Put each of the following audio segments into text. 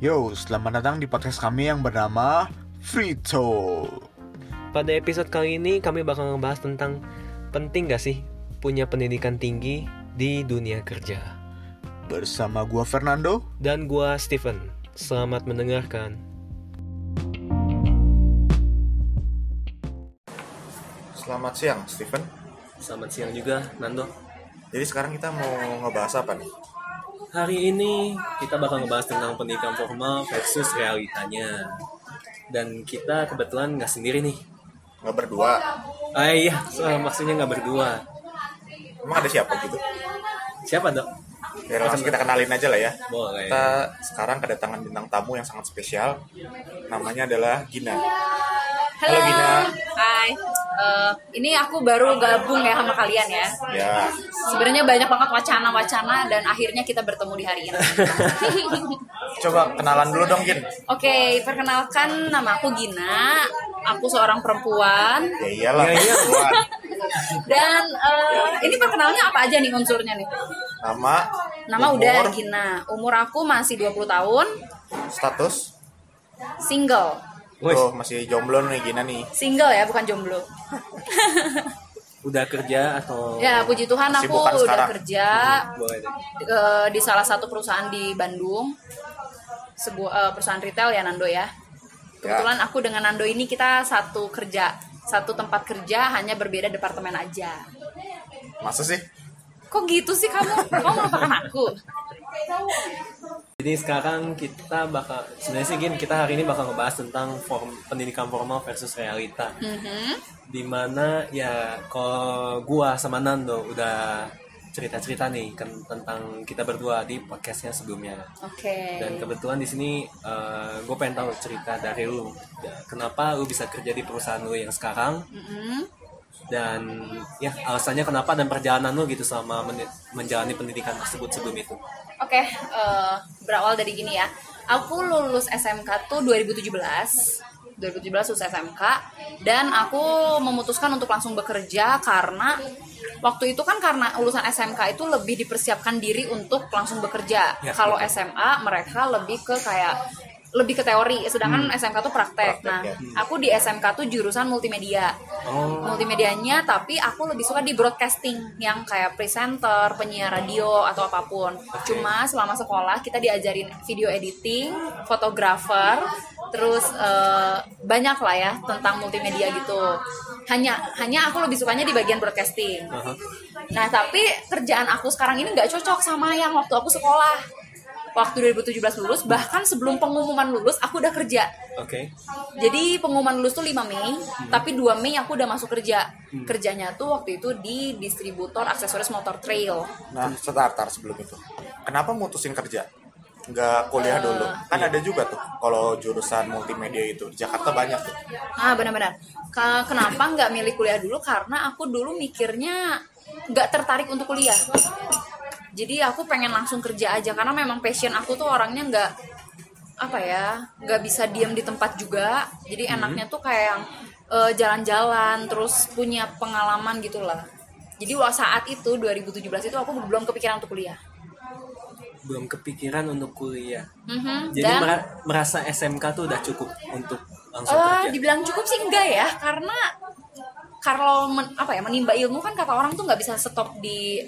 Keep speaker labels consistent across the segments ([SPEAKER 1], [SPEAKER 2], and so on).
[SPEAKER 1] Yo, selamat datang di podcast kami yang bernama Free Talk.
[SPEAKER 2] Pada episode kali ini kami bakal ngebahas tentang penting gak sih punya pendidikan tinggi di dunia kerja.
[SPEAKER 1] Bersama gua Fernando.
[SPEAKER 2] Dan gua Steven. Selamat mendengarkan.
[SPEAKER 1] Selamat siang, Steven.
[SPEAKER 2] Selamat siang juga, Nando.
[SPEAKER 1] Jadi sekarang kita mau ngebahas apa nih?
[SPEAKER 2] Hari ini kita bakal ngebahas tentang pendidikan formal versus realitanya. Dan kita kebetulan nggak sendiri nih.
[SPEAKER 1] Nggak berdua.
[SPEAKER 2] Ah iya, soal maksudnya nggak berdua.
[SPEAKER 1] Emang ada siapa gitu?
[SPEAKER 2] Siapa dok?
[SPEAKER 1] Ya langsung kita kenalin aja lah ya.
[SPEAKER 2] Boleh.
[SPEAKER 1] Kita sekarang kedatangan bintang tamu yang sangat spesial. Namanya adalah Gina.
[SPEAKER 3] Halo,
[SPEAKER 1] Halo, Gina.
[SPEAKER 3] Hai. Eh, ini aku baru gabung ya sama kalian ya.
[SPEAKER 1] Ya,
[SPEAKER 3] Sebenarnya banyak banget wacana-wacana dan akhirnya kita bertemu di hari ini.
[SPEAKER 1] coba kenalan dulu dong, Gin.
[SPEAKER 3] Oke, perkenalkan nama aku Gina. Aku seorang perempuan
[SPEAKER 1] Ya iyalah.
[SPEAKER 2] Ya, iya.
[SPEAKER 3] dan eh, ini perkenalnya apa aja nih unsurnya nih?
[SPEAKER 1] Nama,
[SPEAKER 3] Nama
[SPEAKER 1] umur,
[SPEAKER 3] udah Gina. Umur aku masih 20 tahun,
[SPEAKER 1] status.
[SPEAKER 3] single.
[SPEAKER 2] Wih,
[SPEAKER 1] Oh, masih jomblo nih Gina nih.
[SPEAKER 3] Single ya, bukan jomblo.
[SPEAKER 2] udah kerja atau
[SPEAKER 3] Ya, puji Tuhan aku udah
[SPEAKER 1] sekarang.
[SPEAKER 3] kerja eh, di salah satu perusahaan di Bandung. Sebuah eh, perusahaan retail ya Nando ya. Kebetulan aku dengan Nando ini kita satu kerja, satu tempat kerja hanya berbeda departemen aja.
[SPEAKER 1] Masa sih?
[SPEAKER 3] Kok gitu sih kamu? Kamu melupakan aku?
[SPEAKER 2] Jadi sekarang kita bakal sebenarnya sih gini kita hari ini bakal ngebahas tentang form, pendidikan formal versus realita.
[SPEAKER 3] Mhm.
[SPEAKER 2] Di mana ya kalau gua sama Nando udah cerita-cerita nih kan, tentang kita berdua di podcastnya sebelumnya.
[SPEAKER 3] Oke.
[SPEAKER 2] Dan kebetulan di sini gue pengen tahu cerita dari lu. Kenapa lu bisa kerja di perusahaan lu yang sekarang
[SPEAKER 3] Mhm.
[SPEAKER 2] Dan ya alasannya kenapa dan perjalanan lu gitu selama men- menjalani pendidikan tersebut sebelum itu.
[SPEAKER 3] Oke, eh, berawal dari gini ya. Aku lulus SMK tuh 2017. 2017 lulus SMK dan aku memutuskan untuk langsung bekerja karena waktu itu kan karena lulusan SMK itu lebih dipersiapkan diri untuk langsung bekerja.
[SPEAKER 2] Ya,
[SPEAKER 3] Kalau. SMA mereka lebih ke kayak lebih ke teori, sedangkan SMK tuh praktek.
[SPEAKER 1] Praktek,
[SPEAKER 3] Nah,
[SPEAKER 1] ya.
[SPEAKER 3] aku di SMK tuh jurusan multimedia
[SPEAKER 2] Oh,
[SPEAKER 3] multimedianya tapi aku lebih suka di broadcasting yang kayak presenter, penyiar radio atau apa pun. Cuma selama sekolah kita diajarin video editing, fotografer, terus eh, banyak lah ya tentang multimedia gitu. Hanya hanya aku lebih sukanya di bagian broadcasting.
[SPEAKER 2] aha.
[SPEAKER 3] Nah, tapi kerjaan aku sekarang ini nggak cocok sama yang waktu aku sekolah. Waktu 2017 lulus, bahkan sebelum pengumuman lulus aku udah kerja.
[SPEAKER 2] oke.
[SPEAKER 3] Jadi pengumuman lulus tuh 5 Mei, tapi 2 Mei aku udah masuk kerja. Kerjanya tuh waktu itu di distributor aksesoris motor trail.
[SPEAKER 1] Nah, sebentar sebelum itu. Kenapa mutusin kerja? Nggak kuliah
[SPEAKER 3] Eh,
[SPEAKER 1] dulu. Kan
[SPEAKER 3] iya.
[SPEAKER 1] ada juga tuh kalau jurusan multimedia itu. Di Jakarta banyak tuh.
[SPEAKER 3] Ah benar-benar. Ke- Kenapa nggak milih kuliah dulu? Karena aku dulu mikirnya nggak tertarik untuk kuliah. Jadi aku pengen langsung kerja aja karena memang passion aku tuh orangnya nggak apa ya nggak bisa diam di tempat juga. Jadi enaknya tuh kayak yang eh, jalan-jalan terus punya pengalaman gitulah. Jadi saat itu 2017 itu aku belum kepikiran untuk kuliah.
[SPEAKER 2] Belum kepikiran untuk kuliah.
[SPEAKER 3] Mhm,
[SPEAKER 2] Jadi
[SPEAKER 3] Dan
[SPEAKER 2] mera- merasa SMK tuh udah cukup untuk langsung
[SPEAKER 3] eh,
[SPEAKER 2] kerja.
[SPEAKER 3] dibilang cukup sih enggak ya karena kalau men- apa ya menimba ilmu kan kata orang tuh nggak bisa stop di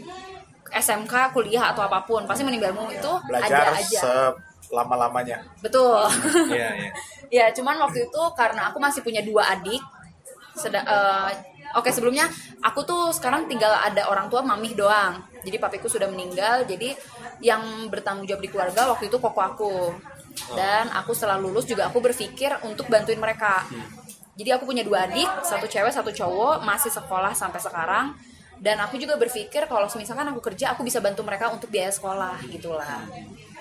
[SPEAKER 3] SMK kuliah atau apa pun pasti menimba ilmu itu
[SPEAKER 1] Belajar
[SPEAKER 3] ada aja.
[SPEAKER 1] selama-lamanya.
[SPEAKER 3] betul.
[SPEAKER 2] Iya, iya.
[SPEAKER 3] ya cuman waktu itu karena aku masih punya dua adik Seda- eh, oke sebelumnya aku tuh sekarang tinggal ada orang tua mamih doang. Jadi papiku sudah meninggal jadi yang bertanggung jawab di keluarga waktu itu koko aku. Dan aku setelah lulus juga aku berpikir untuk bantuin mereka. Jadi aku punya dua adik satu cewek satu cowok masih sekolah sampai sekarang dan aku juga berpikir kalau misalkan aku kerja aku bisa bantu mereka untuk biaya sekolah gitulah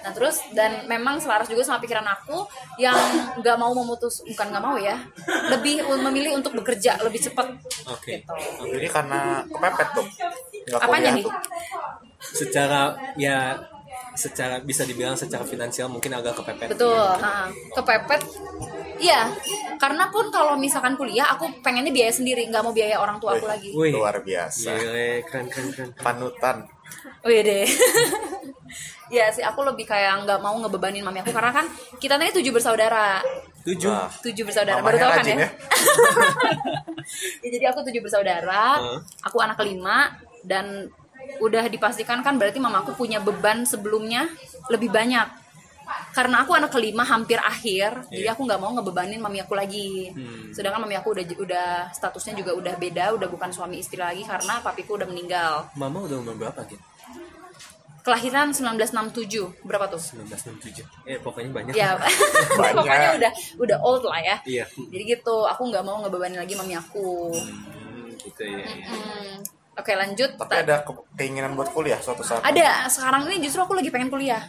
[SPEAKER 3] nah terus dan memang selaras juga sama pikiran aku yang nggak mau memutus bukan nggak mau ya lebih memilih untuk bekerja lebih cepat
[SPEAKER 2] Oke.
[SPEAKER 3] gitu
[SPEAKER 1] Jadi karena kepepet tuh. Nggak
[SPEAKER 3] apanya nih.
[SPEAKER 2] Secara ya secara bisa dibilang secara finansial mungkin agak kepepet.
[SPEAKER 3] betul ha, kepepet iya karena pun kalau misalkan kuliah aku pengennya biaya sendiri nggak mau biaya orang tua aku
[SPEAKER 1] Wih.
[SPEAKER 3] lagi
[SPEAKER 2] Wih,
[SPEAKER 1] Luar biasa.
[SPEAKER 2] gile, keren keren keren.
[SPEAKER 3] Iya.
[SPEAKER 1] Panutan.
[SPEAKER 3] Wih deh ya sih aku lebih kayak nggak mau ngebebanin mami aku karena kan kita tadi tujuh bersaudara
[SPEAKER 2] tujuh
[SPEAKER 1] Wah.
[SPEAKER 3] tujuh bersaudara
[SPEAKER 1] Mamanya
[SPEAKER 3] baru tau kan ya?
[SPEAKER 1] ya.
[SPEAKER 3] Ya, jadi aku tujuh bersaudara
[SPEAKER 2] Heeh.
[SPEAKER 3] aku anak kelima dan udah dipastikan kan berarti mamaku punya beban sebelumnya lebih banyak karena aku anak kelima hampir akhir jadi
[SPEAKER 2] Iya.
[SPEAKER 3] aku nggak mau ngebebanin mami aku lagi
[SPEAKER 2] Hmm.
[SPEAKER 3] sedangkan mami aku udah udah statusnya juga udah beda udah bukan suami istri lagi karena papiku udah meninggal
[SPEAKER 2] mama udah umur berapa gitu
[SPEAKER 3] kelahiran 1967 berapa tuh
[SPEAKER 2] 1967 eh pokoknya banyak
[SPEAKER 3] ya
[SPEAKER 1] Banyak.
[SPEAKER 3] pokoknya udah udah old lah ya
[SPEAKER 2] iya
[SPEAKER 3] jadi gitu aku nggak mau ngebebanin lagi mami aku
[SPEAKER 2] Hmm, gitu ya, ya.
[SPEAKER 3] Hmm. oke lanjut
[SPEAKER 1] Tapi
[SPEAKER 3] Ta-
[SPEAKER 1] ada ke- keinginan buat kuliah suatu saat.
[SPEAKER 3] ada sekarang ini justru aku lagi pengen kuliah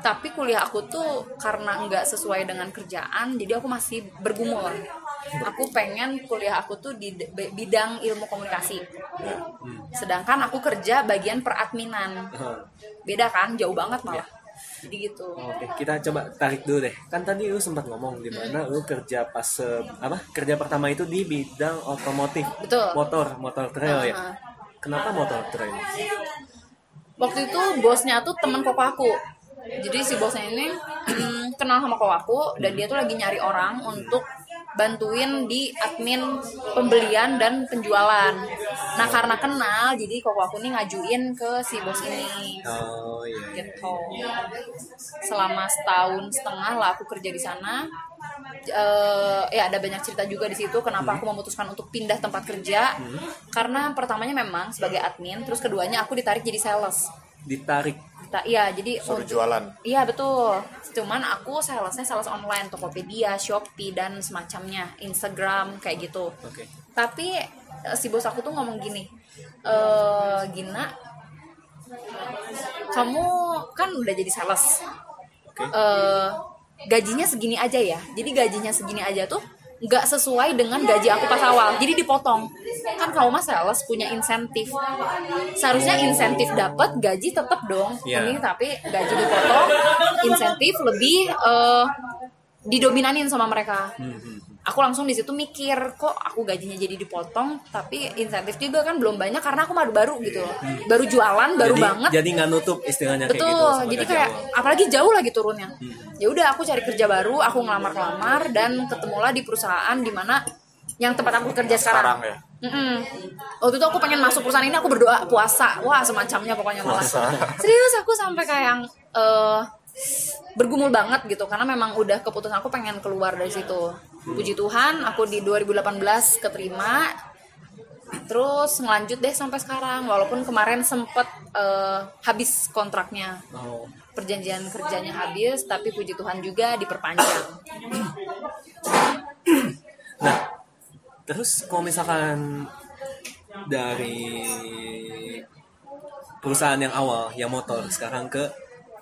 [SPEAKER 3] tapi kuliah aku tuh karena nggak sesuai dengan kerjaan jadi aku masih bergumul aku pengen kuliah aku tuh di bidang ilmu komunikasi
[SPEAKER 1] Ya.
[SPEAKER 3] sedangkan aku kerja bagian peradminan beda kan jauh banget malah jadi gitu
[SPEAKER 2] Oke, kita coba tarik dulu deh. Kan tadi lu sempat ngomong di mana lu kerja pas apa? Kerja pertama itu di bidang otomotif.
[SPEAKER 3] Betul.
[SPEAKER 2] Motor, motor trail ya.
[SPEAKER 3] Heeh.
[SPEAKER 2] Kenapa motor trail?
[SPEAKER 3] waktu itu bosnya tuh temen koko aku jadi si bosnya ini mm, kenal sama koko aku dan dia tuh lagi nyari orang untuk bantuin di admin pembelian dan penjualan. Nah karena kenal jadi koko aku nih ngajuin ke si bos ini.
[SPEAKER 2] Oh iya. iya.
[SPEAKER 3] gitu. selama setahun setengah lah aku kerja di sana. Eh, ya ada banyak cerita juga di situ kenapa aku memutuskan untuk pindah tempat kerja. Karena pertamanya memang sebagai admin terus keduanya aku ditarik jadi sales
[SPEAKER 2] Ditarik.
[SPEAKER 3] Ta- iya jadi
[SPEAKER 1] Suruh
[SPEAKER 3] untuk-
[SPEAKER 1] jualan.
[SPEAKER 3] Iya betul. Cuman aku salesnya sales online, Tokopedia, Shopee dan semacamnya, Instagram kayak gitu.
[SPEAKER 2] Oke.
[SPEAKER 3] Tapi eh, si bos aku tuh ngomong gini, eh Gina, kamu kan udah jadi sales,
[SPEAKER 2] Oke.
[SPEAKER 3] eh gajinya segini aja ya. Jadi gajinya segini aja tuh nggak sesuai dengan gaji aku pas awal. Jadi dipotong. Kan kamu mah sales punya insentif. Seharusnya insentif dapat, gaji tetap dong.
[SPEAKER 2] Iya.
[SPEAKER 3] Ini tapi gaji dipotong, insentif lebih eh, didominanin sama mereka.
[SPEAKER 2] Hmm.
[SPEAKER 3] Aku langsung di situ mikir kok aku gajinya jadi dipotong, tapi insentif juga kan belum banyak karena aku baru baru gitu loh. Baru jualan, baru
[SPEAKER 2] jadi,
[SPEAKER 3] banget.
[SPEAKER 2] Jadi nggak nutup istilahnya kayak
[SPEAKER 3] Betul,
[SPEAKER 2] gitu.
[SPEAKER 3] jadi kayak
[SPEAKER 2] awal.
[SPEAKER 3] apalagi jauh lagi turunnya. Ya udah aku cari kerja baru, aku ngelamar-lamar dan ketemulah di perusahaan di mana yang tempat aku kerja sekarang.
[SPEAKER 1] Sekarang ya.
[SPEAKER 3] Mm-mm. Waktu itu aku pengen masuk perusahaan ini aku berdoa puasa, wah semacamnya pokoknya malah.
[SPEAKER 1] Puasa.
[SPEAKER 3] Serius aku sampai kayak yang eh, bergumul banget gitu karena memang udah keputusan aku pengen keluar dari situ. Puji Tuhan, aku di 2018 keterima. Terus ngelanjut deh sampai sekarang walaupun kemarin sempet eh, habis kontraknya
[SPEAKER 2] Oh.
[SPEAKER 3] perjanjian kerjanya habis tapi puji Tuhan juga diperpanjang
[SPEAKER 2] Nah, terus kalau misalkan dari perusahaan yang awal yang motor sekarang ke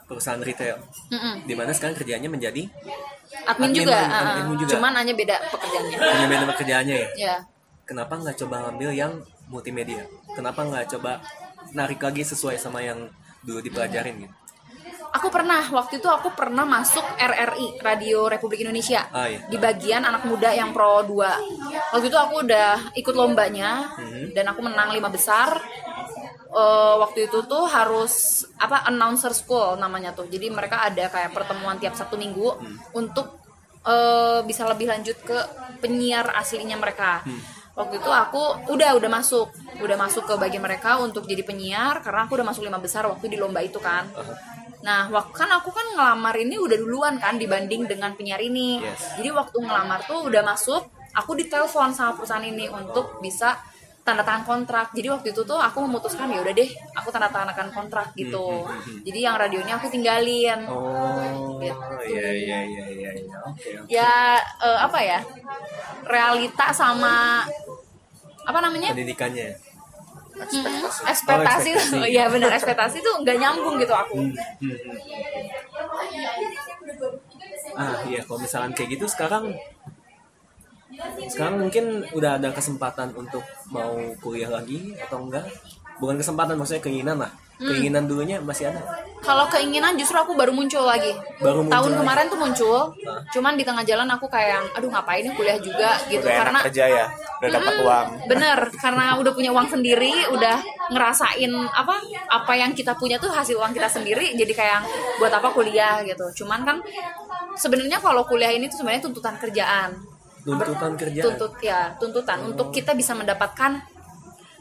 [SPEAKER 2] perusahaan retail,
[SPEAKER 3] Mm-mm.
[SPEAKER 2] di mana sekarang kerjanya menjadi
[SPEAKER 3] admin,
[SPEAKER 2] Admin,
[SPEAKER 3] juga,
[SPEAKER 2] admin
[SPEAKER 3] ah,
[SPEAKER 2] juga.
[SPEAKER 3] cuman hanya beda pekerjaannya
[SPEAKER 2] hanya beda pekerjaannya ya.
[SPEAKER 3] ya
[SPEAKER 2] Kenapa nggak coba ngambil yang multimedia? Kenapa nggak coba narik lagi sesuai sama yang dulu dipelajarin gitu?
[SPEAKER 3] aku pernah waktu itu aku pernah masuk RRI Radio Republik Indonesia
[SPEAKER 2] Ah, iya.
[SPEAKER 3] di bagian anak muda yang pro 2 waktu itu aku udah ikut lombanya
[SPEAKER 2] Mhm.
[SPEAKER 3] dan aku menang lima besar Eh, waktu itu tuh harus apa announcer school namanya tuh. Jadi mereka ada kayak pertemuan tiap satu minggu untuk eh, bisa lebih lanjut ke penyiar aslinya mereka. Waktu itu aku udah udah masuk. Udah masuk ke bagian mereka untuk jadi penyiar karena aku udah masuk lima besar waktu di lomba itu kan. Nah waktu kan aku kan ngelamar ini udah duluan kan dibanding dengan penyiar ini.
[SPEAKER 2] Yes.
[SPEAKER 3] jadi waktu ngelamar tuh udah masuk aku ditelepon sama perusahaan ini untuk bisa tanda tangan kontrak jadi waktu itu tuh aku memutuskan ya udah deh aku tanda tangan kontrak gitu jadi yang radionya aku tinggalin
[SPEAKER 2] Oh,
[SPEAKER 3] Gitu.
[SPEAKER 2] iya iya iya iya iya. Oke. oke.
[SPEAKER 3] ya eh, apa ya realita sama apa namanya
[SPEAKER 2] Pendidikannya.
[SPEAKER 1] Ekspektasi.
[SPEAKER 3] ekspektasi
[SPEAKER 2] Oh, ekspektasi.
[SPEAKER 3] iya benar ekspektasi tuh nggak nyambung gitu aku
[SPEAKER 2] Hmm, hmm. Ah iya, kalau misalkan kayak gitu sekarang sekarang mungkin udah ada kesempatan untuk mau kuliah lagi atau enggak? bukan kesempatan maksudnya keinginan lah
[SPEAKER 3] Hmm.
[SPEAKER 2] keinginan dulunya masih ada
[SPEAKER 3] Kalau keinginan justru aku baru muncul lagi.
[SPEAKER 2] Baru muncul
[SPEAKER 3] Tahun
[SPEAKER 2] lagi.
[SPEAKER 3] kemarin tuh muncul.
[SPEAKER 2] Nah.
[SPEAKER 3] Cuman di tengah jalan aku kayak, aduh ngapain nih kuliah juga gitu
[SPEAKER 1] udah
[SPEAKER 3] karena
[SPEAKER 1] enak kerja ya udah dapat
[SPEAKER 3] Mm-mm,
[SPEAKER 1] uang
[SPEAKER 3] Bener, karena udah punya uang sendiri, udah ngerasain apa apa yang kita punya tuh hasil uang kita sendiri. Jadi kayak buat apa kuliah gitu. Cuman kan sebenarnya kalau kuliah ini tuh sebenarnya tuntutan kerjaan.
[SPEAKER 2] Tuntutan kerjaan
[SPEAKER 3] Tuntut ya, tuntutan untuk kita bisa mendapatkan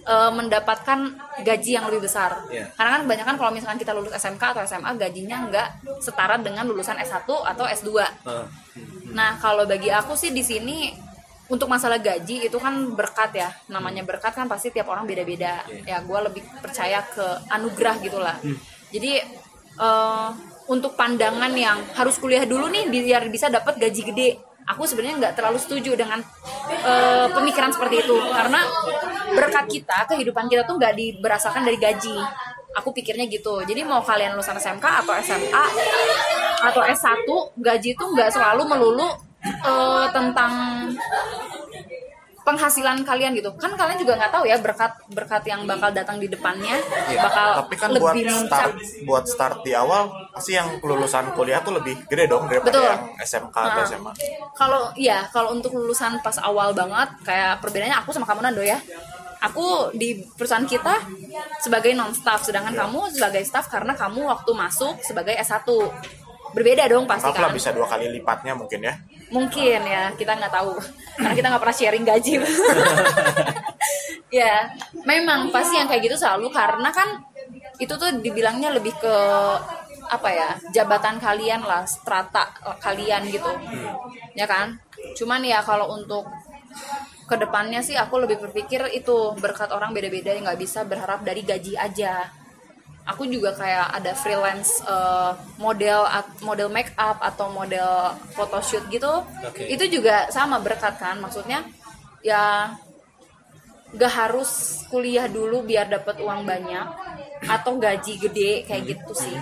[SPEAKER 3] eh, mendapatkan gaji yang lebih besar.
[SPEAKER 2] Iya.
[SPEAKER 3] Karena kan kebanyakan kalau misalkan kita lulus SMK atau SMA gajinya nggak setara dengan lulusan S1 atau S2.
[SPEAKER 2] Ah,
[SPEAKER 3] Nah, kalau bagi aku sih di sini untuk masalah gaji itu kan berkat ya. Namanya berkat kan pasti tiap orang beda-beda. Ya, gue lebih percaya ke anugerah gitulah. Jadi eh, untuk pandangan yang harus kuliah dulu nih biar bisa dapat gaji gede. Aku sebenarnya nggak terlalu setuju dengan eh, pemikiran seperti itu karena berkat kita, kehidupan kita tuh nggak diberasakan dari gaji. Aku pikirnya gitu. Jadi mau kalian lulusan SMK atau SMA atau S1 gaji itu nggak selalu melulu eh, tentang penghasilan kalian gitu kan kalian juga nggak tahu ya berkat berkat yang bakal datang di depannya bakal
[SPEAKER 1] tapi kan buat
[SPEAKER 3] lebih
[SPEAKER 1] start
[SPEAKER 3] muncak
[SPEAKER 1] buat start di awal pasti yang kelulusan kuliah tuh lebih gede dong daripada
[SPEAKER 3] Betul.
[SPEAKER 1] yang SMK atau
[SPEAKER 3] Nah.
[SPEAKER 1] SMA
[SPEAKER 3] kalau iya kalau untuk lulusan pas awal banget kayak perbedaannya aku sama kamu Nando ya aku di perusahaan kita sebagai non staff sedangkan kamu sebagai staff karena kamu waktu masuk sebagai S1 berbeda dong pasti
[SPEAKER 1] lah
[SPEAKER 3] kan.
[SPEAKER 1] bisa dua kali lipatnya mungkin ya.
[SPEAKER 3] Mungkin ya kita nggak tahu. Karena kita nggak pernah sharing gaji. Ya memang pasti yang kayak gitu selalu karena kan itu tuh dibilangnya lebih ke apa ya jabatan kalian lah strata kalian gitu. Ya kan? Cuman ya kalau untuk ke depannya sih aku lebih berpikir itu berkat orang beda-beda yang nggak bisa berharap dari gaji aja aku juga kayak ada freelance eh, model model make up atau model photoshoot gitu
[SPEAKER 2] Oke.
[SPEAKER 3] itu juga sama berkat kan maksudnya ya gak harus kuliah dulu biar dapat uang banyak atau gaji gede kayak gitu sih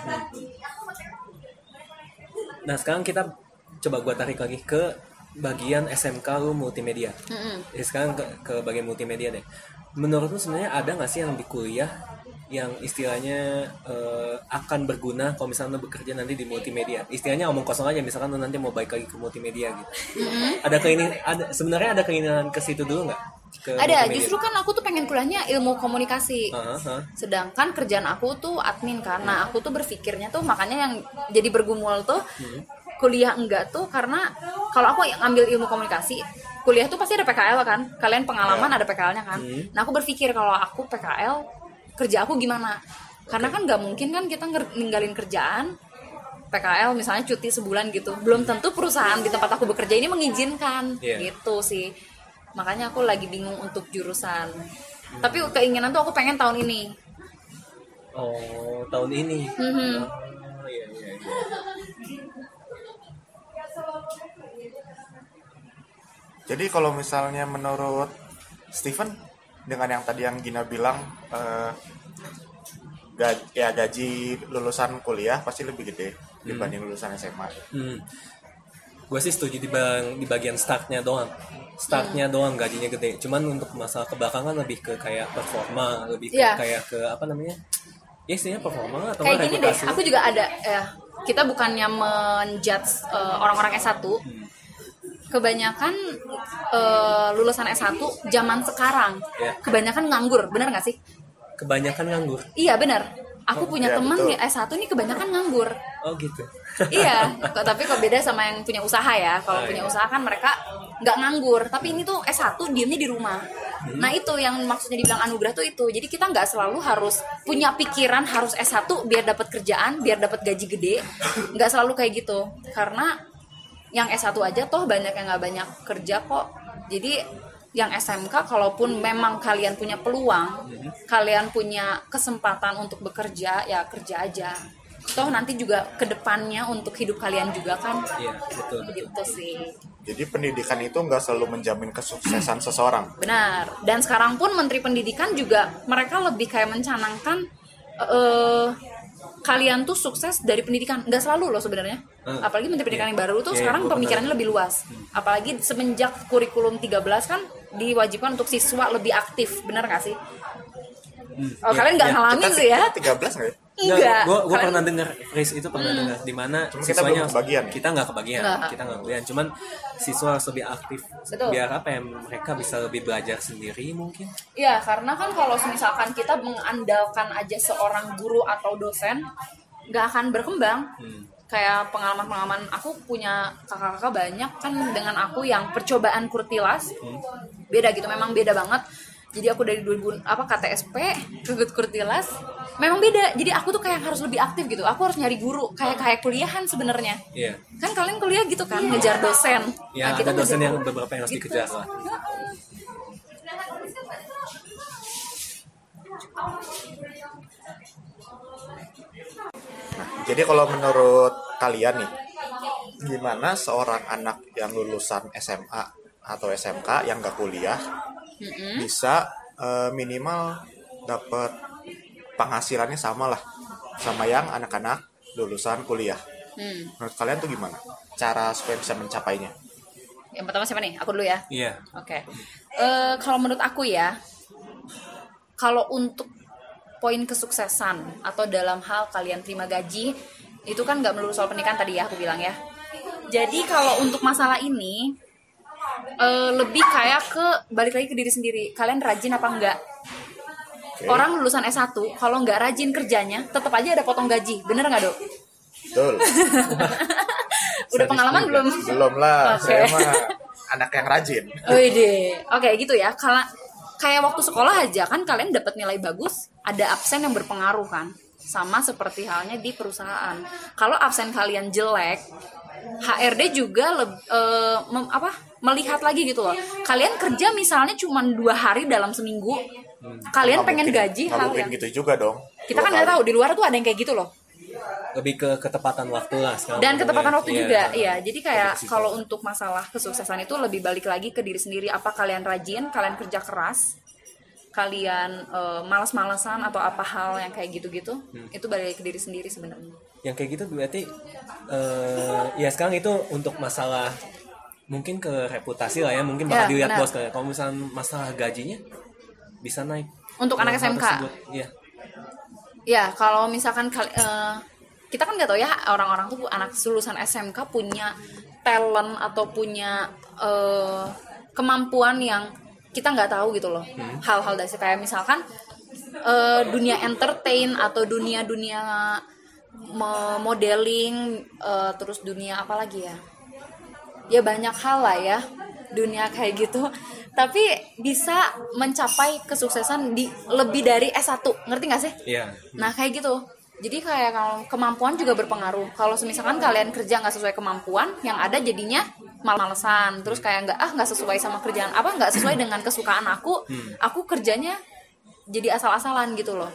[SPEAKER 2] nah sekarang kita coba gua tarik lagi ke bagian SMK lu multimedia. Jadi sekarang ke, ke bagian multimedia deh. Menurutmu sebenarnya ada nggak sih yang di kuliah yang istilahnya eh, akan berguna kalau misalnya bekerja nanti di multimedia? Istilahnya omong kosong aja, misalkan lo nanti mau balik lagi ke multimedia gitu. Ada keinginan, ada sebenarnya ada keinginan ke situ dulu nggak?
[SPEAKER 3] Ada
[SPEAKER 2] multimedia?
[SPEAKER 3] justru kan aku tuh pengen kuliahnya ilmu komunikasi
[SPEAKER 2] aha.
[SPEAKER 3] sedangkan kerjaan aku tuh admin kan nah aku tuh berpikirnya tuh makanya yang jadi bergumul tuh kuliah enggak tuh karena kalau aku yang ambil ilmu komunikasi kuliah tuh pasti ada PKL kan kalian pengalaman ada PKL-nya kan nah aku berpikir kalau aku PKL kerja aku gimana karena kan nggak mungkin kan kita ninggalin kerjaan PKL misalnya cuti sebulan gitu belum tentu perusahaan di tempat aku bekerja ini mengizinkan
[SPEAKER 2] Iya.
[SPEAKER 3] gitu sih makanya aku lagi bingung untuk jurusan tapi keinginan tuh aku pengen tahun ini
[SPEAKER 2] Oh, tahun ini.
[SPEAKER 3] Mhm.
[SPEAKER 2] Oh, iya, iya, iya.
[SPEAKER 1] Jadi kalau misalnya menurut Steven dengan yang tadi yang Gina bilang eh, ga- ya gaji lulusan kuliah pasti lebih gede dibanding lulusan SMA.
[SPEAKER 2] Hmm. Gue sih setuju di, bang, di bagian startnya doang. Startnya doang gajinya gede. Cuman untuk masalah kebelakangan lebih ke kayak performa, lebih ke
[SPEAKER 3] Iya.
[SPEAKER 2] kayak ke apa namanya? Ya istilahnya performa atau
[SPEAKER 3] kayak gini deh aku juga ada ya kita bukannya menjudge eh, orang-orang S1 kebanyakan eh, lulusan S1 zaman sekarang
[SPEAKER 1] Ya.
[SPEAKER 2] Iya.
[SPEAKER 3] kebanyakan nganggur bener nggak sih
[SPEAKER 2] Kebanyakan nganggur.
[SPEAKER 3] iya bener aku punya
[SPEAKER 1] iya,
[SPEAKER 3] temen
[SPEAKER 1] betul.
[SPEAKER 3] nih S1 nih kebanyakan nganggur
[SPEAKER 2] Oh gitu.
[SPEAKER 3] iya kok- tapi kok beda sama yang punya usaha ya kalau
[SPEAKER 2] Ah,
[SPEAKER 3] punya
[SPEAKER 2] iya.
[SPEAKER 3] usaha kan mereka nggak nganggur tapi ini tuh S1 diemnya di rumah
[SPEAKER 2] Hmm.
[SPEAKER 3] nah itu yang maksudnya dibilang anugerah tuh itu jadi kita nggak selalu harus punya pikiran harus S1 biar dapat kerjaan biar dapat gaji gede nggak selalu kayak gitu karena yang S1 aja toh banyak yang nggak banyak kerja kok jadi yang SMK kalaupun memang kalian punya peluang kalian punya kesempatan untuk bekerja ya kerja aja toh nanti juga ke depannya untuk hidup kalian juga kan
[SPEAKER 2] Iya, betul. betul.
[SPEAKER 3] gitu sih
[SPEAKER 1] Jadi pendidikan itu nggak selalu menjamin kesuksesan seseorang.
[SPEAKER 3] benar dan sekarang pun menteri pendidikan juga mereka lebih kayak mencanangkan eh kalian tuh sukses dari pendidikan nggak selalu loh sebenarnya
[SPEAKER 2] Hmm.
[SPEAKER 3] apalagi menteri pendidikan yang baru tuh
[SPEAKER 2] Iya,
[SPEAKER 3] sekarang
[SPEAKER 2] pernah.
[SPEAKER 3] pemikirannya lebih luas apalagi semenjak kurikulum 13 kan diwajibkan untuk siswa lebih aktif benar nggak sih Oh,
[SPEAKER 2] Iya,
[SPEAKER 3] kalian nggak
[SPEAKER 2] iya.
[SPEAKER 3] ngalamin sih ya?
[SPEAKER 1] kita 13 nggak ya?
[SPEAKER 3] Enggak.
[SPEAKER 2] gue gue pernah dengar phrase itu pernah dengar di mana
[SPEAKER 1] Cuma kita
[SPEAKER 2] siswanya
[SPEAKER 1] belum kebagian ya?
[SPEAKER 2] kita nggak kebagian
[SPEAKER 3] Nggak.
[SPEAKER 2] kita nggak kebagian cuman siswa harus lebih aktif
[SPEAKER 3] Betul.
[SPEAKER 2] biar apa ya mereka bisa lebih belajar sendiri mungkin
[SPEAKER 3] Iya, karena kan kalau misalkan kita mengandalkan aja seorang guru atau dosen, nggak akan berkembang.
[SPEAKER 2] Hmm.
[SPEAKER 3] Kayak pengalaman-pengalaman aku punya kakak-kakak banyak kan dengan aku yang percobaan kurtilas beda gitu, memang beda banget. Jadi aku dari 2000 apa KTSP ke kurtilas memang beda. Jadi aku tuh kayak harus lebih aktif gitu. Aku harus nyari guru kayak kayak kuliahan sebenarnya.
[SPEAKER 2] iya
[SPEAKER 3] Kan kalian kuliah gitu kan, ngejar dosen.
[SPEAKER 2] ya
[SPEAKER 3] Nah, kita
[SPEAKER 2] ada dosen yang beberapa yang harus
[SPEAKER 3] Gitu.
[SPEAKER 2] dikejar lah
[SPEAKER 1] Nah, jadi kalau menurut kalian nih, gimana seorang anak yang lulusan SMA atau SMK yang gak kuliah bisa eh, minimal dapat penghasilannya sama lah sama yang anak-anak lulusan kuliah.
[SPEAKER 3] Hmm.
[SPEAKER 1] Menurut kalian tuh gimana? Cara supaya bisa mencapainya?
[SPEAKER 3] Yang pertama siapa nih? Aku dulu ya.
[SPEAKER 2] iya
[SPEAKER 3] Oke. Eh, kalau menurut aku ya, kalau untuk poin kesuksesan atau dalam hal kalian terima gaji, itu kan nggak melulu soal pernikahan tadi ya aku bilang ya. Jadi kalau untuk masalah ini eh, lebih kayak ke balik lagi ke diri sendiri. Kalian rajin apa enggak?
[SPEAKER 1] Oke.
[SPEAKER 3] Orang lulusan S1 kalau nggak rajin kerjanya, tetap aja ada potong gaji. Bener nggak dok?
[SPEAKER 1] Betul.
[SPEAKER 3] Udah pengalaman belum?
[SPEAKER 1] Belum lah.
[SPEAKER 3] Oke.
[SPEAKER 1] Saya mah anak yang rajin.
[SPEAKER 3] Wede. Oke gitu ya. Kalau kayak waktu sekolah aja kan kalian dapat nilai bagus, ada absen yang berpengaruh kan. Sama seperti halnya di perusahaan. Kalau absen kalian jelek, HRD juga eh, mem- apa melihat lagi gitu loh. Kalian kerja misalnya cuma dua hari dalam seminggu, kalian
[SPEAKER 1] Nggak
[SPEAKER 3] pengen
[SPEAKER 1] mungkin-
[SPEAKER 3] gaji hal yang
[SPEAKER 1] gitu juga dong.
[SPEAKER 3] kita kan nggak tahu di luar tuh ada yang kayak gitu loh.
[SPEAKER 2] lebih ke ketepatan waktu lah sekarang
[SPEAKER 3] dan ketepatan
[SPEAKER 2] ngomongnya.
[SPEAKER 3] waktu
[SPEAKER 2] Iya.
[SPEAKER 3] juga iya jadi kayak kalau untuk masalah kesuksesan itu lebih balik lagi ke diri sendiri apa kalian rajin kalian kerja keras kalian eh, malas-malasan atau apa hal yang kayak gitu-gitu
[SPEAKER 2] Hmm.
[SPEAKER 3] itu balik ke diri sendiri sebenarnya
[SPEAKER 2] yang kayak gitu berarti eh ya sekarang itu untuk masalah mungkin ke reputasi lah ya mungkin bakal
[SPEAKER 3] Ya,
[SPEAKER 2] dilihat
[SPEAKER 3] benar.
[SPEAKER 2] bos kayak kalau misalnya masalah gajinya bisa naik
[SPEAKER 3] Untuk anak SMK?
[SPEAKER 2] tersebut, iya
[SPEAKER 3] ya kalau misalkan eh, kita kan nggak tahu ya orang-orang tuh anak lulusan SMK punya talent atau punya eh, kemampuan yang kita nggak tahu gitu loh hal-hal dari situ. kayak misalkan eh, dunia entertain atau dunia dunia modeling eh, terus dunia apa lagi ya ya banyak hal lah ya dunia kayak gitu tapi bisa mencapai kesuksesan di lebih dari S1 ngerti nggak sih
[SPEAKER 2] iya
[SPEAKER 3] Nah kayak gitu. Jadi kayak kalau kemampuan juga berpengaruh. Kalau misalkan kalian kerja nggak sesuai kemampuan, yang ada jadinya mal-malesan. Terus kayak nggak ah nggak sesuai sama kerjaan apa nggak sesuai dengan kesukaan aku. Aku kerjanya jadi asal-asalan gitu loh.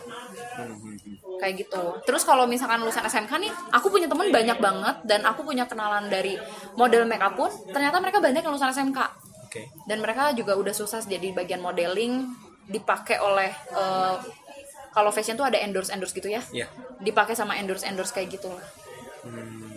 [SPEAKER 3] Kayak gitu. Terus kalau misalkan lulusan SMK nih, aku punya temen banyak banget dan aku punya kenalan dari model makeup pun. Ternyata mereka banyak yang lulusan SMK
[SPEAKER 2] oke
[SPEAKER 3] dan mereka juga udah sukses jadi bagian modeling dipakai oleh eh, kalau fashion tuh ada endorse endorse gitu ya
[SPEAKER 2] Iya.
[SPEAKER 3] dipakai sama endorse endorse kayak gitu lah
[SPEAKER 2] Hmm,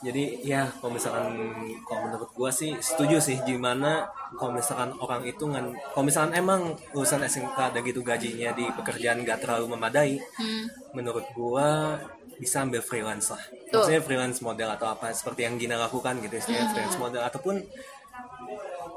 [SPEAKER 2] jadi ya kalau misalkan kalau menurut gua sih setuju sih gimana kalau misalkan orang itu ngan kalau misalkan emang lulusan SMK ada gitu gajinya di pekerjaan gak terlalu memadai
[SPEAKER 3] hmm.
[SPEAKER 2] menurut gua bisa ambil freelance lah
[SPEAKER 3] Tuh.
[SPEAKER 2] maksudnya freelance model atau apa seperti yang Gina lakukan gitu istilahnya freelance model ataupun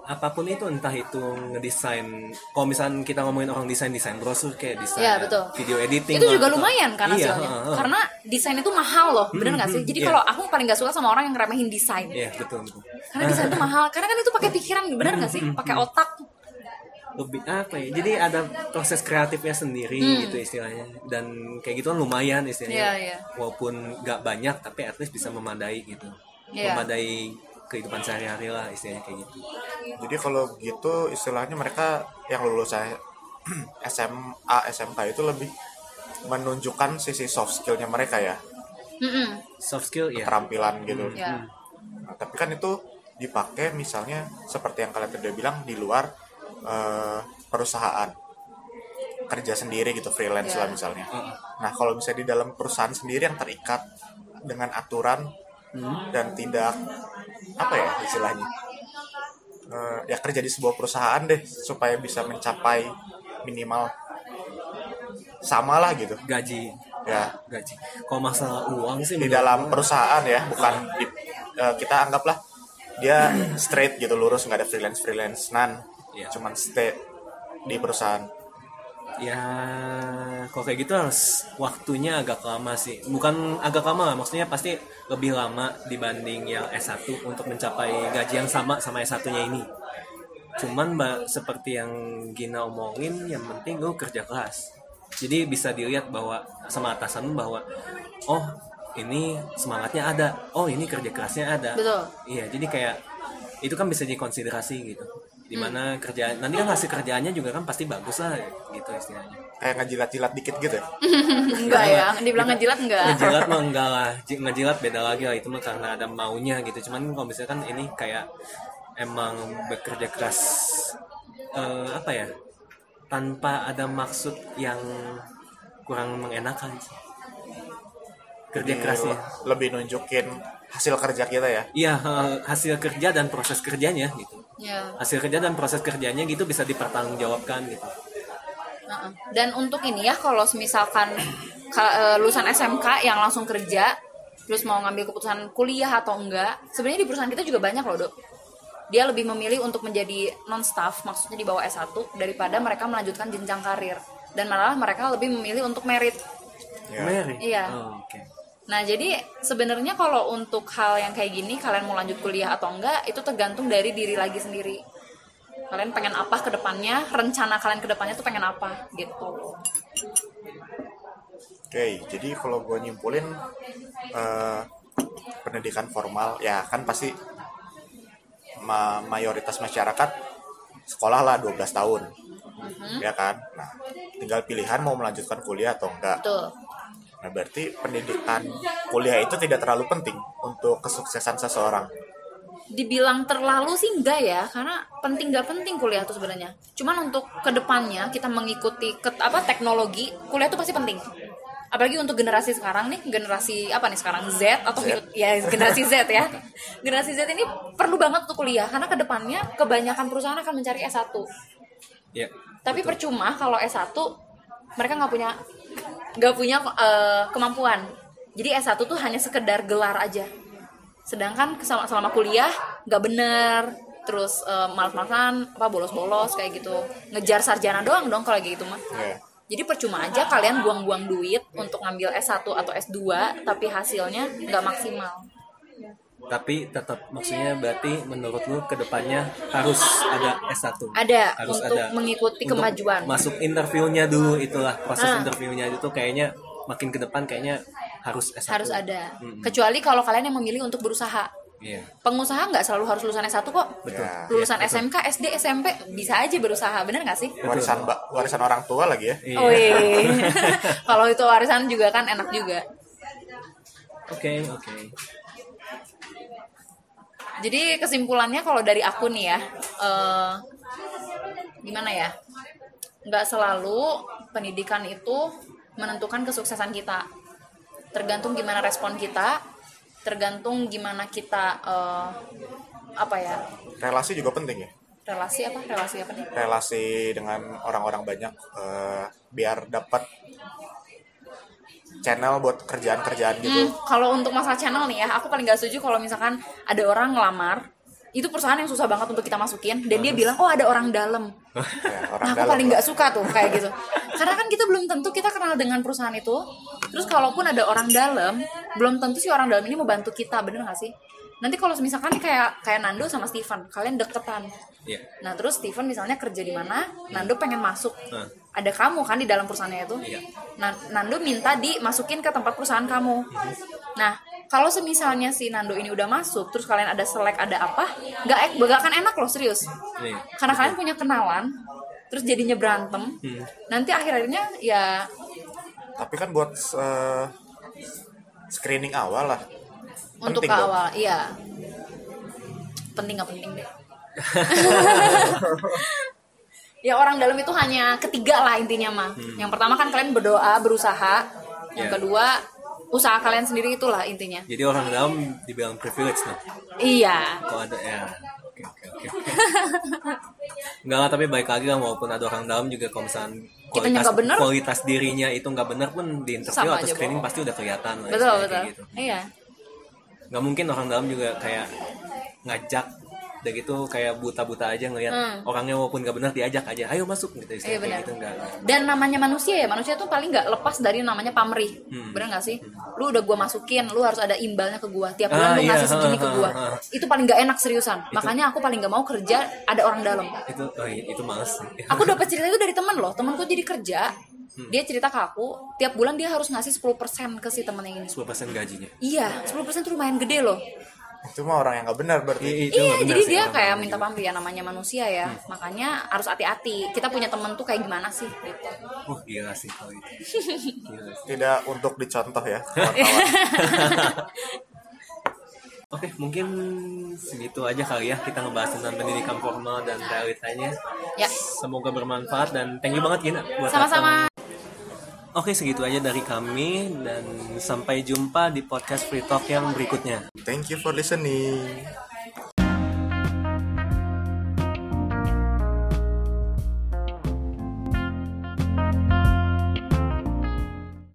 [SPEAKER 2] apa pun itu entah itu ngedesain kalau misalkan kita ngomongin orang desain desain brosur kayak desain
[SPEAKER 3] betul.
[SPEAKER 2] video editing
[SPEAKER 3] itu
[SPEAKER 2] lah,
[SPEAKER 3] juga
[SPEAKER 2] atau-
[SPEAKER 3] lumayan kan
[SPEAKER 2] Iya,
[SPEAKER 3] hasilnya
[SPEAKER 2] heeh.
[SPEAKER 3] karena desain itu mahal loh bener nggak sih jadi
[SPEAKER 2] iya.
[SPEAKER 3] kalau aku paling nggak suka sama orang yang remehin desain
[SPEAKER 2] Iya betul betul.
[SPEAKER 3] karena desain itu mahal karena kan itu pakai pikiran bener nggak sih pakai otak
[SPEAKER 2] lebih apa ya jadi ada proses kreatifnya sendiri gitu istilahnya dan kayak gitu kan lumayan istilahnya
[SPEAKER 3] Hmm. Iya, iya.
[SPEAKER 2] walaupun nggak banyak tapi at least bisa memadai gitu
[SPEAKER 3] Iya.
[SPEAKER 2] memadai kehidupan sehari-hari lah istilahnya kayak gitu
[SPEAKER 1] Jadi kalau gitu istilahnya mereka yang lulusan SMA, SMK itu lebih menunjukkan sisi soft skillnya mereka ya,
[SPEAKER 3] Mm-mm.
[SPEAKER 2] soft skill ya
[SPEAKER 1] keterampilan gitu.
[SPEAKER 3] ya
[SPEAKER 1] Nah, tapi kan itu dipakai misalnya seperti yang kalian tadi bilang di luar eh, perusahaan kerja sendiri gitu freelance
[SPEAKER 3] Iya.
[SPEAKER 1] lah misalnya.
[SPEAKER 2] Heeh.
[SPEAKER 1] Nah kalau misalnya di dalam perusahaan sendiri yang terikat dengan aturan dan tidak apa ya istilahnya? Eh, ya kerja di sebuah perusahaan deh supaya bisa mencapai minimal sama lah gitu.
[SPEAKER 2] Gaji.
[SPEAKER 1] Ya.
[SPEAKER 2] Gaji. Kalau masalah uang sih
[SPEAKER 1] di dalam perusahaan ya bukan di, eh, kita anggaplah dia straight gitu lurus nggak ada freelance freelance nan
[SPEAKER 2] Iya.
[SPEAKER 1] cuman stay di perusahaan
[SPEAKER 2] ya kalau kayak gitu harus waktunya agak lama sih. Bukan agak lama lah maksudnya pasti lebih lama dibanding yang S1 untuk mencapai gaji yang sama sama S1 nya ini. Cuman mbak seperti yang Gina omongin yang penting lu kerja keras. Jadi bisa dilihat bahwa sama atasan bahwa oh ini semangatnya ada. Oh ini kerja kerasnya ada.
[SPEAKER 3] Betul.
[SPEAKER 2] iya jadi kayak itu kan bisa jadi konsiderasi gitu di mana kerjaan nanti kan hasil kerjaannya juga kan pasti bagus lah gitu istilahnya.
[SPEAKER 1] Kayak ngejilat-jilat dikit gitu ya?
[SPEAKER 3] Enggak ya dibilang ngejilat enggak.
[SPEAKER 2] ngejilat mah enggak lah. Ngejilat beda lagi lah itu mah karena ada maunya gitu. Cuman kalau misalkan ini kayak emang bekerja keras eh, apa ya tanpa ada maksud yang kurang mengenakan sih. kerja kerasnya.
[SPEAKER 1] lebih nunjukin hasil kerja kita ya?
[SPEAKER 2] Iya eh, hasil kerja dan proses kerjanya gitu
[SPEAKER 3] ya
[SPEAKER 2] hasil kerja dan proses kerjanya gitu bisa dipertanggungjawabkan gitu
[SPEAKER 3] Heeh. Dan untuk ini ya, kalau misalkan ka- eh, lulusan SMK yang langsung kerja, terus mau ngambil keputusan kuliah atau enggak, sebenarnya di perusahaan kita juga banyak loh, Dok. Dia lebih memilih untuk menjadi non-staff, maksudnya di bawah S1, daripada mereka melanjutkan jenjang karir. Dan malah mereka lebih memilih untuk merit.
[SPEAKER 1] Ya.
[SPEAKER 2] Mary
[SPEAKER 3] Iya.
[SPEAKER 2] Oh, oke
[SPEAKER 3] Nah, jadi sebenarnya kalau untuk hal yang kayak gini, kalian mau lanjut kuliah atau enggak, itu tergantung dari diri lagi sendiri. Kalian pengen apa ke depannya, rencana kalian ke depannya tuh pengen apa, gitu.
[SPEAKER 1] Oke, jadi kalau gue nyimpulin eh, pendidikan formal ya kan pasti ma- mayoritas masyarakat sekolah lah 12 tahun, ya kan. Nah, tinggal pilihan mau melanjutkan kuliah atau enggak.
[SPEAKER 3] Betul.
[SPEAKER 1] Nah, berarti pendidikan kuliah itu tidak terlalu penting untuk kesuksesan seseorang.
[SPEAKER 3] dibilang terlalu sih enggak ya karena penting nggak penting kuliah tuh sebenarnya. Cuman untuk ke depannya kita mengikuti ke, apa teknologi kuliah tuh pasti penting. Apalagi untuk generasi sekarang nih generasi apa nih sekarang? Z atau
[SPEAKER 1] Z.
[SPEAKER 3] ya generasi Z ya. Generasi Z ini perlu banget untuk kuliah karena ke depannya kebanyakan perusahaan akan mencari S1
[SPEAKER 2] ya
[SPEAKER 3] tapi percuma kalau S1 mereka nggak punya nggak punya eh, kemampuan. Jadi S1 tuh hanya sekedar gelar aja. Sedangkan selama, selama kuliah nggak bener. Terus eh, malas-malasan apa bolos-bolos kayak gitu. Ngejar sarjana doang dong kalau gitu mah.
[SPEAKER 1] Ya.
[SPEAKER 3] jadi percuma aja kalian buang-buang duit untuk ngambil S1 atau S2 tapi hasilnya nggak maksimal
[SPEAKER 2] tapi tetap maksudnya berarti menurut lu ke depannya harus ada S1
[SPEAKER 3] ada
[SPEAKER 2] harus
[SPEAKER 3] untuk
[SPEAKER 2] ada
[SPEAKER 3] mengikuti
[SPEAKER 2] Untuk
[SPEAKER 3] kemajuan
[SPEAKER 2] masuk interviewnya dulu itulah proses
[SPEAKER 3] Ah.
[SPEAKER 2] interviewnya itu kayaknya makin ke depan kayaknya harus S1
[SPEAKER 3] harus ada
[SPEAKER 2] Mm-mm.
[SPEAKER 3] kecuali kalau kalian yang memilih untuk berusaha
[SPEAKER 2] iya
[SPEAKER 3] pengusaha nggak selalu harus lulusan S1 kok
[SPEAKER 2] betul
[SPEAKER 1] Ya.
[SPEAKER 3] lulusan
[SPEAKER 2] Iya, betul.
[SPEAKER 3] SMK, SD, SMP bisa aja berusaha, bener nggak sih?
[SPEAKER 1] Warisan ba- warisan orang tua lagi ya.
[SPEAKER 2] Iya.
[SPEAKER 3] Oh iya. Kalau itu warisan juga kan enak juga.
[SPEAKER 2] oke oke
[SPEAKER 3] Jadi kesimpulannya kalau dari aku nih ya, eh, gimana ya? Nggak selalu pendidikan itu menentukan kesuksesan kita. Tergantung gimana respon kita, tergantung gimana kita eh, apa ya?
[SPEAKER 1] Relasi juga penting ya.
[SPEAKER 3] Relasi apa? Relasi apa nih?
[SPEAKER 1] Relasi dengan orang-orang banyak eh, biar dapat channel buat kerjaan-kerjaan gitu.
[SPEAKER 3] Hmm, kalau untuk masalah channel nih ya, aku paling gak setuju kalau misalkan ada orang ngelamar, itu perusahaan yang susah banget untuk kita masukin, dan dia bilang, oh ada orang dalam.
[SPEAKER 1] Ya, orang
[SPEAKER 3] Nah, aku
[SPEAKER 1] dalam
[SPEAKER 3] paling
[SPEAKER 1] lah.
[SPEAKER 3] gak suka tuh kayak gitu. Karena kan kita belum tentu kita kenal dengan perusahaan itu. Terus kalaupun ada orang dalam, belum tentu sih orang dalam ini mau bantu kita, bener gak sih? Nanti kalau misalkan kayak kayak Nando sama Steven, kalian deketan.
[SPEAKER 2] iya
[SPEAKER 3] Nah, terus Steven misalnya kerja di mana, Nando pengen masuk.
[SPEAKER 2] Nah.
[SPEAKER 3] Ada kamu kan di dalam perusahaannya itu.
[SPEAKER 2] Iya.
[SPEAKER 3] Nah, Nando minta dimasukin ke tempat perusahaan kamu. Nah, kalau semisalnya si Nando ini udah masuk, terus kalian ada selek ada apa, nggak ek- nggak akan enak loh serius.
[SPEAKER 2] Iya.
[SPEAKER 3] Karena kalian punya kenalan, terus jadinya berantem.
[SPEAKER 2] Hmm.
[SPEAKER 3] Nanti akhir-akhirnya ya
[SPEAKER 1] Tapi kan buat eh, screening awal lah.
[SPEAKER 3] untuk
[SPEAKER 1] Penting
[SPEAKER 3] ke
[SPEAKER 1] dong.
[SPEAKER 3] awal, iya. Penting nggak penting deh. ya orang dalam itu hanya ketiga lah intinya mah. Yang pertama kan kalian berdoa, berusaha. Yang
[SPEAKER 2] Ya.
[SPEAKER 3] kedua usaha kalian sendiri itulah intinya.
[SPEAKER 2] jadi orang dalam dibilang privilege nah
[SPEAKER 3] Iya.
[SPEAKER 2] kok ada ya nggak nggak, tapi baik lagi lah walaupun ada orang dalam juga kalau misalnya kualitas
[SPEAKER 3] bener.
[SPEAKER 2] kualitas dirinya itu nggak bener pun di interview
[SPEAKER 3] Sama
[SPEAKER 2] atau screening
[SPEAKER 3] bohong.
[SPEAKER 2] pasti udah kelihatan lah,
[SPEAKER 3] betul betul
[SPEAKER 2] gitu.
[SPEAKER 3] iya
[SPEAKER 2] nggak mungkin orang dalam juga kayak ngajak udah gitu kayak buta-buta aja ngelihat
[SPEAKER 3] Hmm.
[SPEAKER 2] orangnya walaupun nggak benar diajak aja ayo masuk gitu
[SPEAKER 3] Iya,
[SPEAKER 2] kayak
[SPEAKER 3] benar.
[SPEAKER 2] gitu nggak.
[SPEAKER 3] Dan namanya manusia ya manusia tuh paling nggak lepas dari namanya pamrih.
[SPEAKER 2] Hmm.
[SPEAKER 3] bener nggak sih? Lu udah gua masukin lu harus ada imbalnya ke gua. Tiap bulan
[SPEAKER 2] Ah,
[SPEAKER 3] lu
[SPEAKER 2] iya,
[SPEAKER 3] ngasih segini ke gua.
[SPEAKER 2] Ha, ha.
[SPEAKER 3] itu paling nggak enak seriusan. Makanya aku paling nggak mau kerja ada orang dalam.
[SPEAKER 2] Itu oh, iya, itu males
[SPEAKER 3] aku dapat cerita itu dari temen loh. Temenku jadi kerja.
[SPEAKER 2] Hmm.
[SPEAKER 3] dia cerita ke aku tiap bulan dia harus ngasih 10% ke si temen yang ini
[SPEAKER 2] 10% gajinya?
[SPEAKER 3] Iya 10% tuh lumayan gede loh
[SPEAKER 1] itu mah orang yang nggak benar berarti.
[SPEAKER 2] I- itu
[SPEAKER 3] iya jadi
[SPEAKER 2] sih,
[SPEAKER 3] dia kayak minta pamrih ya namanya manusia ya. Makanya harus hati-hati. Kita punya temen tuh kayak gimana sih gitu.
[SPEAKER 2] Uh gila sih kalau itu. Gila sih.
[SPEAKER 1] tidak untuk dicontoh ya
[SPEAKER 2] Oke, mungkin segitu aja kali ya kita ngebahas tentang pendidikan formal dan realitanya.
[SPEAKER 3] ya.
[SPEAKER 2] Semoga bermanfaat dan thank you banget Gina buat
[SPEAKER 3] sama-sama.
[SPEAKER 2] Oke, segitu aja dari kami dan sampai jumpa di podcast Free Talk yang berikutnya.
[SPEAKER 1] thank you for listening